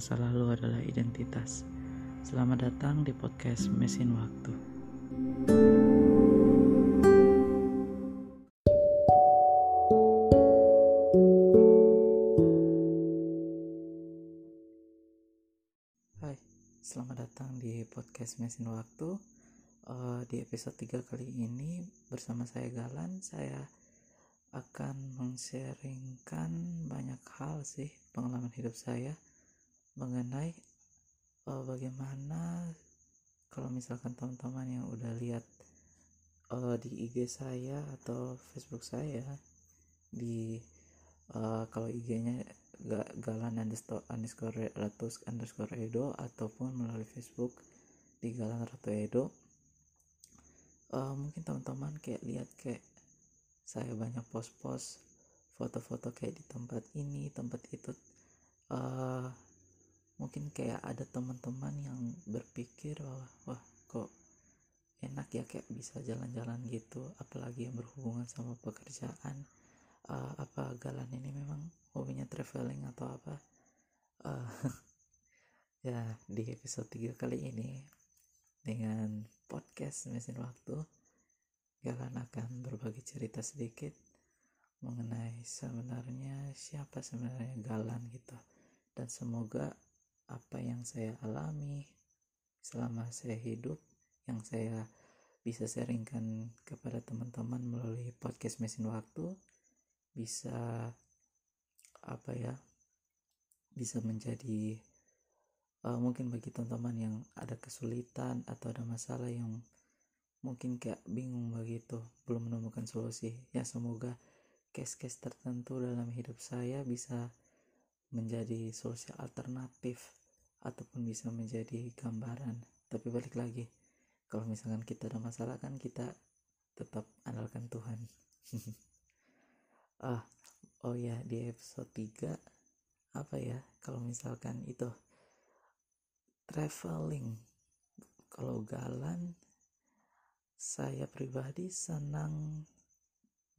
masa lalu adalah identitas. Selamat datang di podcast Mesin Waktu. Hai, selamat datang di podcast Mesin Waktu. Uh, di episode 3 kali ini bersama saya Galan, saya akan mensharingkan banyak hal sih pengalaman hidup saya mengenai uh, bagaimana kalau misalkan teman-teman yang udah lihat uh, di IG saya atau Facebook saya di uh, kalau IG-nya galan underscore underscore ratus underscore edo ataupun melalui Facebook di galan ratu edo uh, mungkin teman-teman kayak lihat kayak saya banyak post-post foto-foto kayak di tempat ini tempat itu uh, mungkin kayak ada teman-teman yang berpikir bahwa wah kok enak ya kayak bisa jalan-jalan gitu apalagi yang berhubungan sama pekerjaan. Uh, apa galan ini memang hobinya traveling atau apa? Uh, ya di episode 3 kali ini dengan podcast mesin waktu Galan akan berbagi cerita sedikit mengenai sebenarnya siapa sebenarnya Galan gitu. Dan semoga apa yang saya alami selama saya hidup yang saya bisa sharingkan kepada teman-teman melalui podcast mesin waktu bisa apa ya bisa menjadi uh, mungkin bagi teman-teman yang ada kesulitan atau ada masalah yang mungkin kayak bingung begitu belum menemukan solusi ya semoga case-case tertentu dalam hidup saya bisa menjadi solusi alternatif ataupun bisa menjadi gambaran. Tapi balik lagi kalau misalkan kita ada masalah kan kita tetap andalkan Tuhan. Ah oh ya di episode 3 apa ya kalau misalkan itu traveling. Kalau galan saya pribadi senang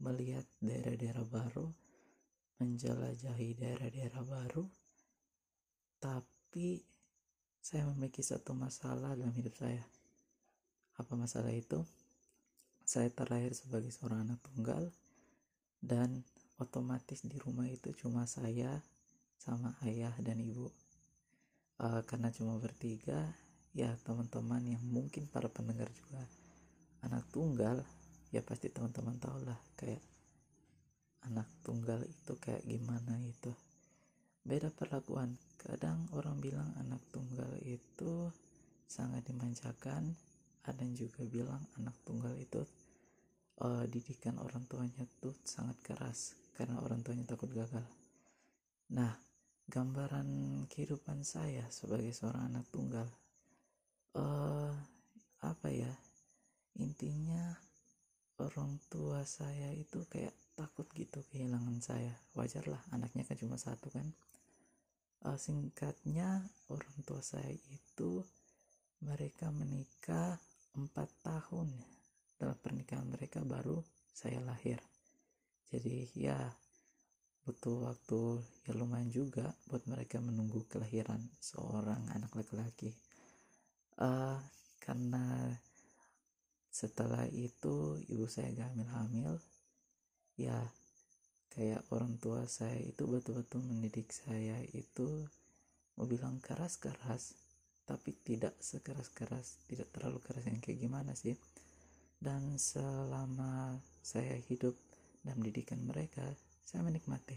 melihat daerah-daerah baru menjelajahi daerah-daerah baru tapi saya memiliki satu masalah dalam hidup saya. Apa masalah itu? Saya terlahir sebagai seorang anak tunggal dan otomatis di rumah itu cuma saya sama ayah dan ibu. Uh, karena cuma bertiga ya teman-teman yang mungkin para pendengar juga anak tunggal ya pasti teman-teman tahu lah kayak anak tunggal itu kayak gimana itu beda perlakuan. Kadang orang bilang anak tunggal itu sangat dimanjakan ada yang juga bilang anak tunggal itu uh, didikan orang tuanya tuh sangat keras karena orang tuanya takut gagal. Nah gambaran kehidupan saya sebagai seorang anak tunggal uh, apa ya? Intinya orang tua saya itu kayak takut gitu kehilangan saya. Wajar lah anaknya kan cuma satu kan. Uh, singkatnya orang tua saya itu mereka menikah empat tahun. Dalam pernikahan mereka baru saya lahir. Jadi ya butuh waktu ya lumayan juga buat mereka menunggu kelahiran seorang anak laki-laki. Uh, karena setelah itu ibu saya gak hamil-hamil ya kayak orang tua saya itu betul-betul mendidik saya itu mau bilang keras-keras tapi tidak sekeras-keras tidak terlalu keras yang kayak gimana sih. Dan selama saya hidup dalam didikan mereka saya menikmati.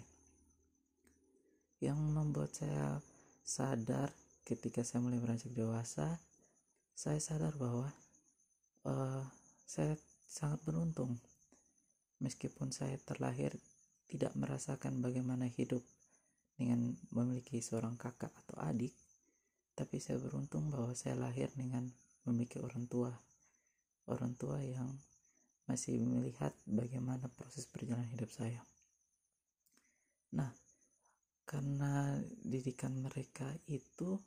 Yang membuat saya sadar ketika saya mulai beranjak dewasa saya sadar bahwa uh, saya sangat beruntung meskipun saya terlahir tidak merasakan bagaimana hidup dengan memiliki seorang kakak atau adik tapi saya beruntung bahwa saya lahir dengan memiliki orang tua orang tua yang masih melihat bagaimana proses perjalanan hidup saya. Nah, karena didikan mereka itu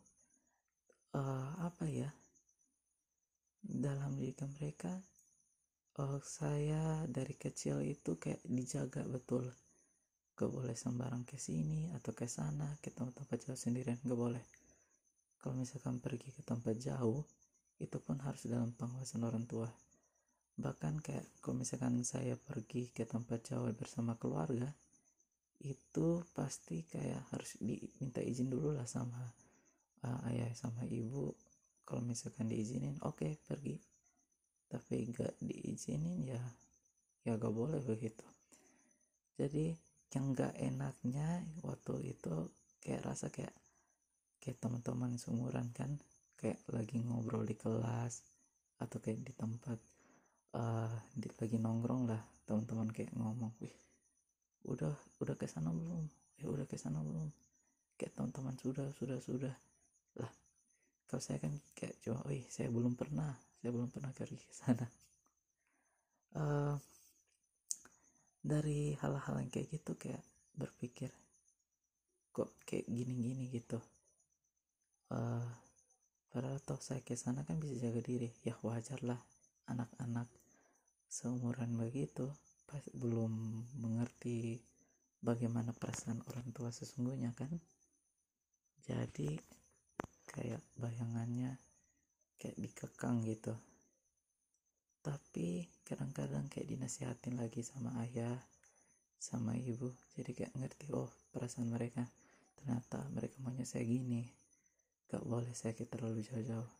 uh, apa ya? Dalam didikan mereka uh, saya dari kecil itu kayak dijaga betul. Gak boleh sembarang ke sini atau ke sana, ke tempat-tempat jauh sendirian, gak boleh. kalau misalkan pergi ke tempat jauh itu pun harus dalam pengawasan orang tua bahkan kayak kalau misalkan saya pergi ke tempat jauh bersama keluarga itu pasti kayak harus diminta izin dulu lah sama uh, ayah sama ibu kalau misalkan diizinin oke okay, pergi tapi gak diizinin ya ya gak boleh begitu. Jadi yang gak enaknya waktu itu kayak rasa kayak kayak teman-teman seumuran kan kayak lagi ngobrol di kelas atau kayak di tempat uh, di, lagi nongkrong lah teman-teman kayak ngomong wih udah udah ke sana belum? Ya udah ke sana belum? Kayak teman-teman sudah sudah sudah. Lah kalau saya kan kayak coba wih saya belum pernah saya belum pernah pergi ke sana. Uh, dari hal-hal yang kayak gitu kayak berpikir kok kayak gini-gini gitu? Uh, padahal toh saya ke sana kan bisa jaga diri. Ya wajar lah anak-anak seumuran begitu pas belum mengerti bagaimana perasaan orang tua sesungguhnya kan. Jadi kayak bayangannya kayak dikekang gitu. Tapi kadang-kadang kayak dinasihatin lagi sama ayah sama ibu. Jadi kayak ngerti oh perasaan mereka ternyata mereka maunya saya gini. Gak boleh sakit terlalu jauh-jauh.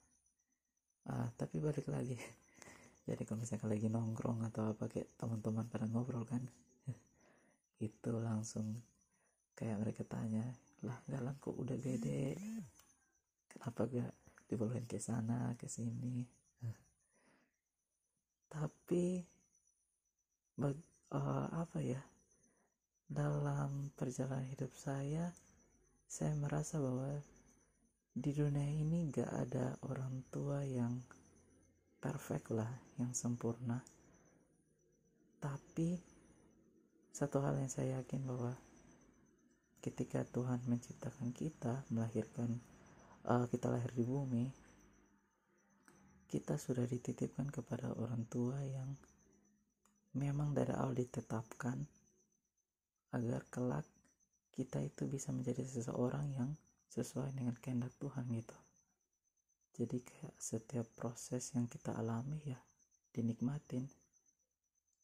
Uh, tapi balik lagi. Jadi kalau misalnya lagi nongkrong atau apa kayak teman-teman pada ngobrol kan itu langsung kayak mereka tanya lah galang kok udah gede? Kenapa gak dibawain ke sana ke sini. Tapi bag, uh, apa ya dalam perjalanan hidup saya saya merasa bahwa di dunia ini gak ada orang tua yang perfect lah yang sempurna. Tapi satu hal yang saya yakin bahwa ketika Tuhan menciptakan kita melahirkan uh, kita lahir di bumi kita sudah dititipkan kepada orang tua yang memang dari awal ditetapkan agar kelak kita itu bisa menjadi seseorang yang sesuai dengan kehendak Tuhan gitu. Jadi kayak setiap proses yang kita alami ya dinikmatin.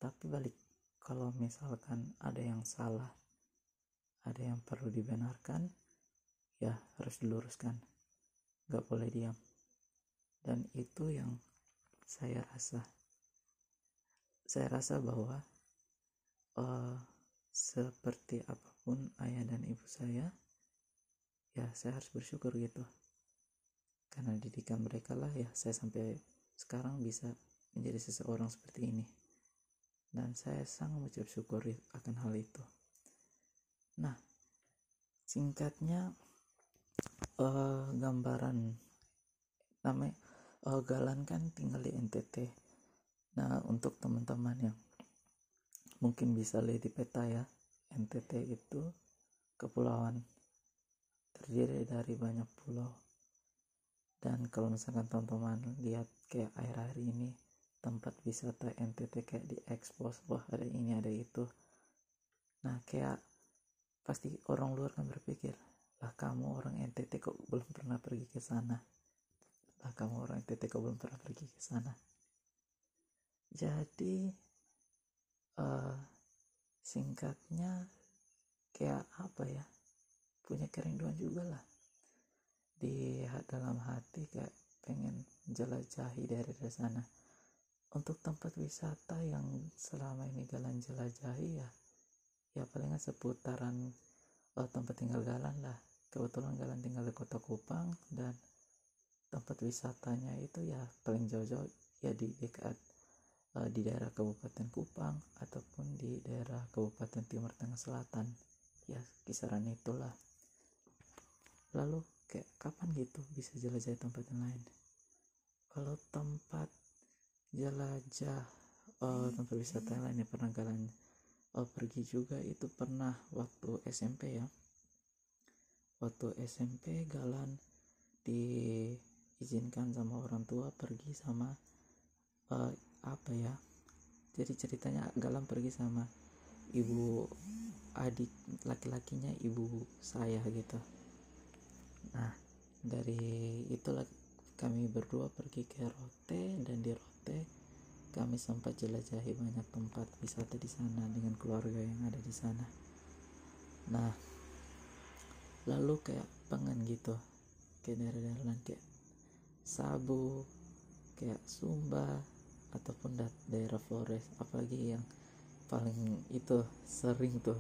Tapi balik kalau misalkan ada yang salah ada yang perlu dibenarkan ya harus diluruskan gak boleh diam. Dan itu yang saya rasa. Saya rasa bahwa uh, seperti apa pun ayah dan ibu saya ya saya harus bersyukur gitu. Karena didikan mereka lah ya saya sampai sekarang bisa menjadi seseorang seperti ini. Dan saya sangat mengucap syukur akan hal itu. Nah singkatnya uh, gambaran namanya uh, Galan kan tinggal di NTT nah untuk teman-teman yang mungkin bisa lihat di peta ya NTT itu kepulauan terdiri dari banyak pulau. Dan kalau misalkan teman-teman lihat kayak air-air ini tempat wisata NTT kayak di expose wah ada ini ada itu. Nah kayak pasti orang luar kan berpikir lah kamu orang NTT kok belum pernah pergi ke sana. Lah kamu orang NTT kok belum pernah pergi ke sana. Jadi uh, singkatnya kayak apa ya? Punya kerinduan juga lah. Di dalam hati kayak pengen jelajahi dari sana. Untuk tempat wisata yang selama ini Galan jelajahi ya ya palingan seputaran oh, tempat tinggal Galan lah kebetulan Galan tinggal di kota Kupang dan tempat wisatanya itu ya paling jauh-jauh ya di dekat uh, di daerah Kabupaten Kupang ataupun di daerah Kabupaten Timur Tengah Selatan. Ya kisaran itulah. Lalu kayak kapan gitu bisa jelajah tempat yang lain? Kalau tempat jelajah uh, tempat wisata yang lain yang pernah kalian uh, pergi juga itu pernah waktu SMP ya waktu SMP Galan diizinkan sama orang tua pergi sama uh, apa ya jadi ceritanya Galan pergi sama ibu adik laki-lakinya ibu saya gitu. Nah dari itulah kami berdua pergi ke Rote dan di Rote kami sempat jelajahi banyak tempat wisata di sana dengan keluarga yang ada di sana. Nah lalu kayak pengen gitu ke daerah-daerah kayak Sabu kayak Sumba ataupun da daerah Flores apalagi yang paling itu sering tuh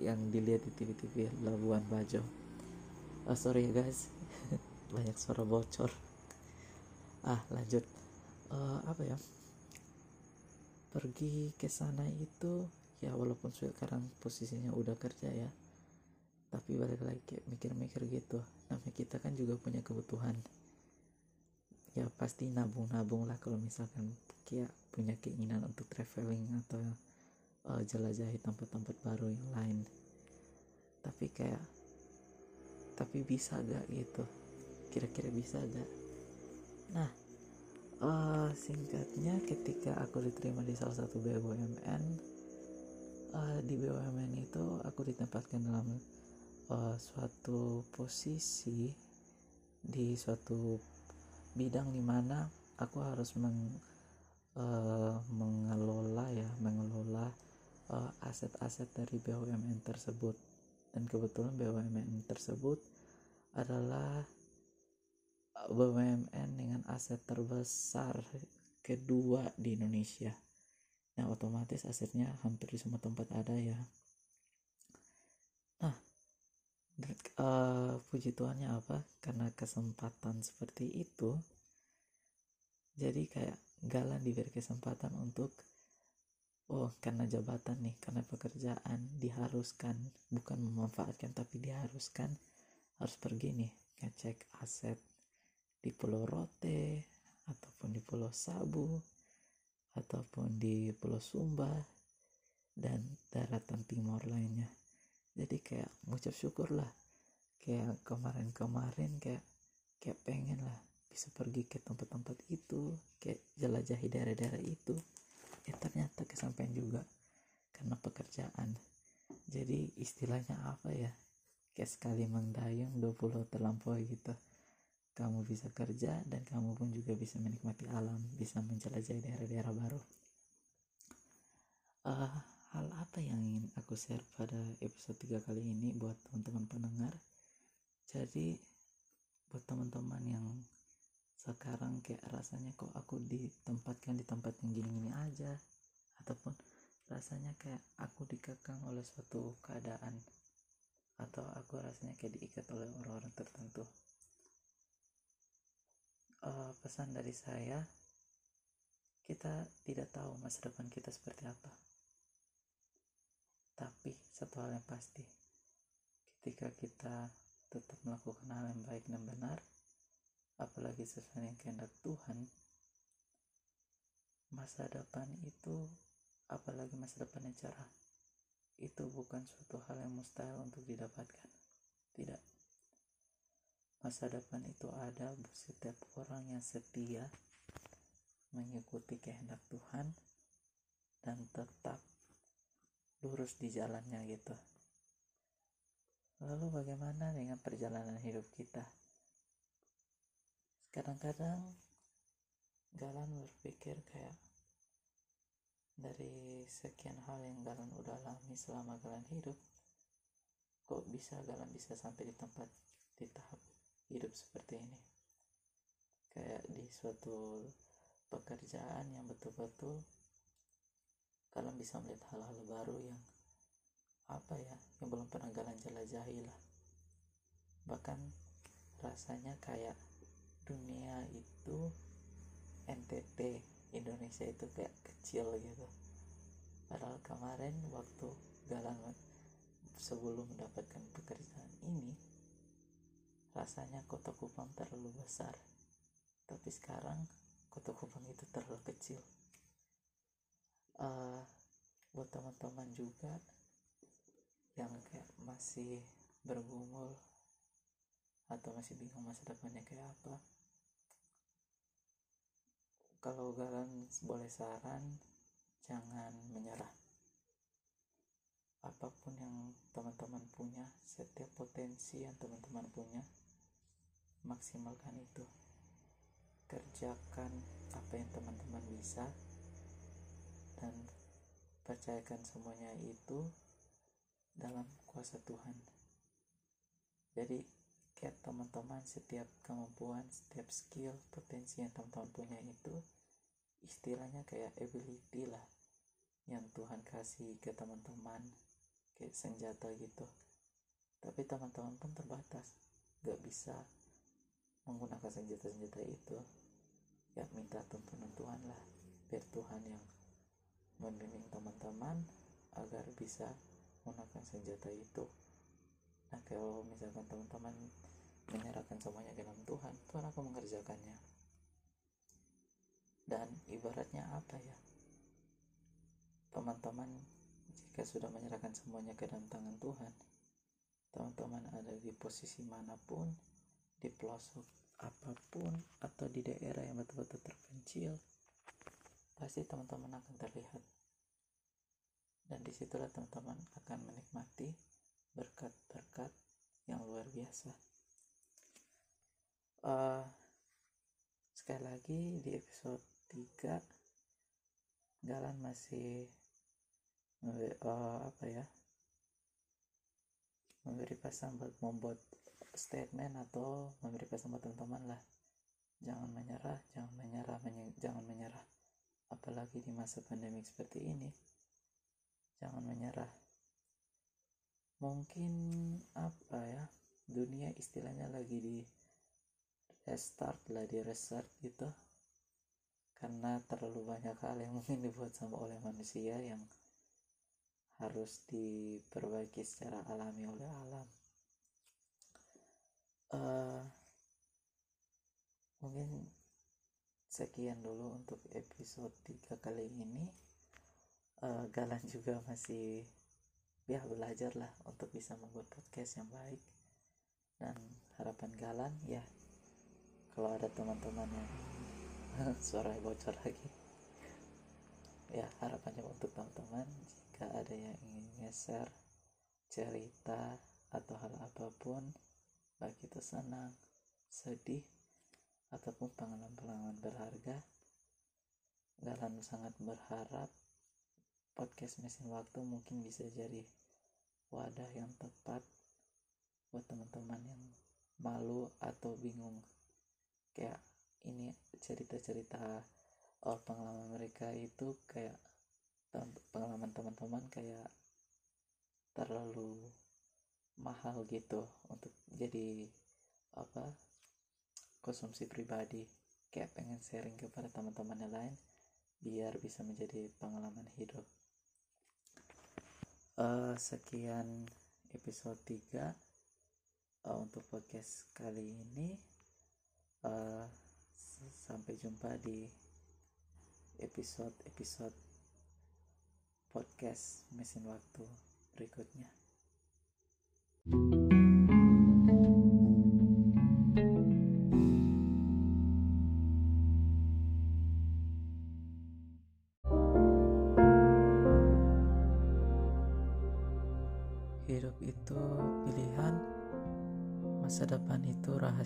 yang dilihat di TV-TV Labuan Bajo. Oh sorry ya guys. Banyak suara bocor. Ah lanjut. Uh, apa ya? Pergi ke sana itu ya walaupun sekarang posisinya udah kerja ya tapi balik lagi kayak mikir-mikir gitu. Namanya kita kan juga punya kebutuhan. Ya pasti nabung-nabung lah kalau misalkan kayak punya keinginan untuk traveling atau uh, jelajahi tempat-tempat baru yang lain. Tapi kayak tapi bisa gak gitu? Kira-kira bisa gak? Nah uh, singkatnya ketika aku diterima di salah satu BUMN uh, di BUMN itu aku ditempatkan dalam uh, suatu posisi di suatu bidang di mana aku harus meng, uh, mengelola ya mengelola uh, aset-aset dari BUMN tersebut dan kebetulan BUMN tersebut adalah BUMN dengan aset terbesar kedua di Indonesia. Nah, otomatis asetnya hampir di semua tempat ada ya. Nah, uh, puji Tuhannya apa? Karena kesempatan seperti itu jadi kayak Galan diberi kesempatan untuk oh karena jabatan nih karena pekerjaan diharuskan bukan memanfaatkan tapi diharuskan harus pergi nih ngecek aset di Pulau Rote ataupun di Pulau Sabu ataupun di Pulau Sumba dan daratan timur lainnya jadi kayak ngucap syukur lah kayak kemarin-kemarin kayak kayak pengen lah bisa pergi ke tempat-tempat itu kayak jelajahi daerah-daerah itu. Ya ternyata kesampaian juga karena pekerjaan. Jadi istilahnya apa ya? Kayak sekali mendayung 20 terlampaui gitu. Kamu bisa kerja dan kamu pun juga bisa menikmati alam bisa menjelajahi daerah-daerah baru. Uh, hal apa yang ingin aku share pada episode 3 kali ini buat teman-teman pendengar? Jadi buat teman-teman yang sekarang kayak rasanya kok aku ditempatkan di tempat yang gini-gini aja ataupun rasanya kayak aku dikekang oleh suatu keadaan atau aku rasanya kayak diikat oleh orang-orang tertentu. Uh, pesan dari saya kita tidak tahu masa depan kita seperti apa tapi satu hal yang pasti, ketika kita tetap melakukan hal yang baik dan benar, apalagi sesuai dengan kehendak Tuhan, masa depan itu, apalagi masa depan yang cerah, itu bukan suatu hal yang mustahil untuk didapatkan. Tidak. Masa depan itu ada buat setiap orang yang setia mengikuti kehendak Tuhan dan tetap lurus di jalannya gitu. Lalu bagaimana dengan perjalanan hidup kita? Kadang-kadang Galan berpikir kayak dari sekian hal yang Galan udah alami selama Galan hidup kok bisa Galan bisa sampai di tempat di tahap hidup seperti ini? Kayak di suatu pekerjaan yang betul-betul kalian bisa melihat hal-hal baru yang apa ya yang belum pernah kalian jelajahi lah. Bahkan rasanya kayak dunia itu NTT Indonesia itu kayak kecil gitu. Padahal kemarin waktu Galang sebelum mendapatkan pekerjaan ini rasanya kota Kupang terlalu besar. Tapi sekarang kota Kupang itu terlalu kecil uh, buat teman-teman juga yang kayak masih bergumul atau masih bingung masa depannya kayak apa kalau kalian boleh saran jangan menyerah. Apa pun yang teman-teman punya setiap potensi yang teman-teman punya maksimalkan itu. Kerjakan apa yang teman-teman bisa dan percayakan semuanya itu dalam kuasa Tuhan. Jadi kayak teman-teman setiap kemampuan setiap skill potensi yang teman-teman punya itu istilahnya kayak ability lah yang Tuhan kasih ke teman-teman kayak senjata gitu. Tapi teman-teman pun terbatas. Gak bisa menggunakan senjata-senjata itu. Ya minta tuntunan Tuhan lah biar Tuhan yang membimbing teman-teman agar bisa menggunakan senjata itu. Nah kalau misalkan teman-teman menyerahkan semuanya ke dalam Tuhan Tuhan akan mengerjakannya. Dan ibaratnya apa ya? Teman-teman jika sudah menyerahkan semuanya ke dalam tangan Tuhan teman-teman ada di posisi mana pun di pelosok apa pun atau di daerah yang betul-betul terpencil pasti teman-teman akan terlihat. Dan di situlah teman-teman akan menikmati berkat-berkat yang luar biasa. Uh, sekali lagi di episode 3 Galan masih uh, apa ya memberi pesan buat membuat statement atau memberi pesan buat teman-teman lah. Jangan menyerah jangan menyerah menye jangan menyerah apalagi di masa pandemi seperti ini. Jangan menyerah. Mungkin apa ya dunia istilahnya lagi di restart lah di reset gitu. Karena terlalu banyak hal yang mungkin dibuat sama oleh manusia yang harus diperbaiki secara alami oleh alam. Uh, mungkin sekian dulu untuk episode 3 kali ini. Uh, Galan juga masih ya belajar lah untuk bisa membuat podcast yang baik. Dan harapan Galan ya kalau ada teman-teman yang suara bocor lagi ya harapannya untuk teman-teman jika ada yang ingin share cerita atau hal apa pun baik itu senang sedih ataupun pengalaman-pengalaman berharga dalam sangat berharap podcast mesin waktu mungkin bisa jadi wadah yang tepat buat teman-teman yang malu atau bingung. Kayak ini cerita-cerita oh, pengalaman mereka itu kayak pengalaman teman-teman kayak terlalu mahal gitu untuk jadi apa konsumsi pribadi. Kayak pengen sharing kepada teman-teman yang lain biar bisa menjadi pengalaman hidup. Uh, sekian episode 3 uh, eh, untuk podcast kali ini. Uh, sampai jumpa di episode-episode podcast mesin waktu berikutnya.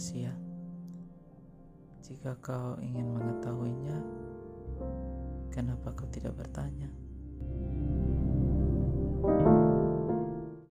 Rahasia. Jika kau ingin mengetahuinya, kenapa kau tidak bertanya?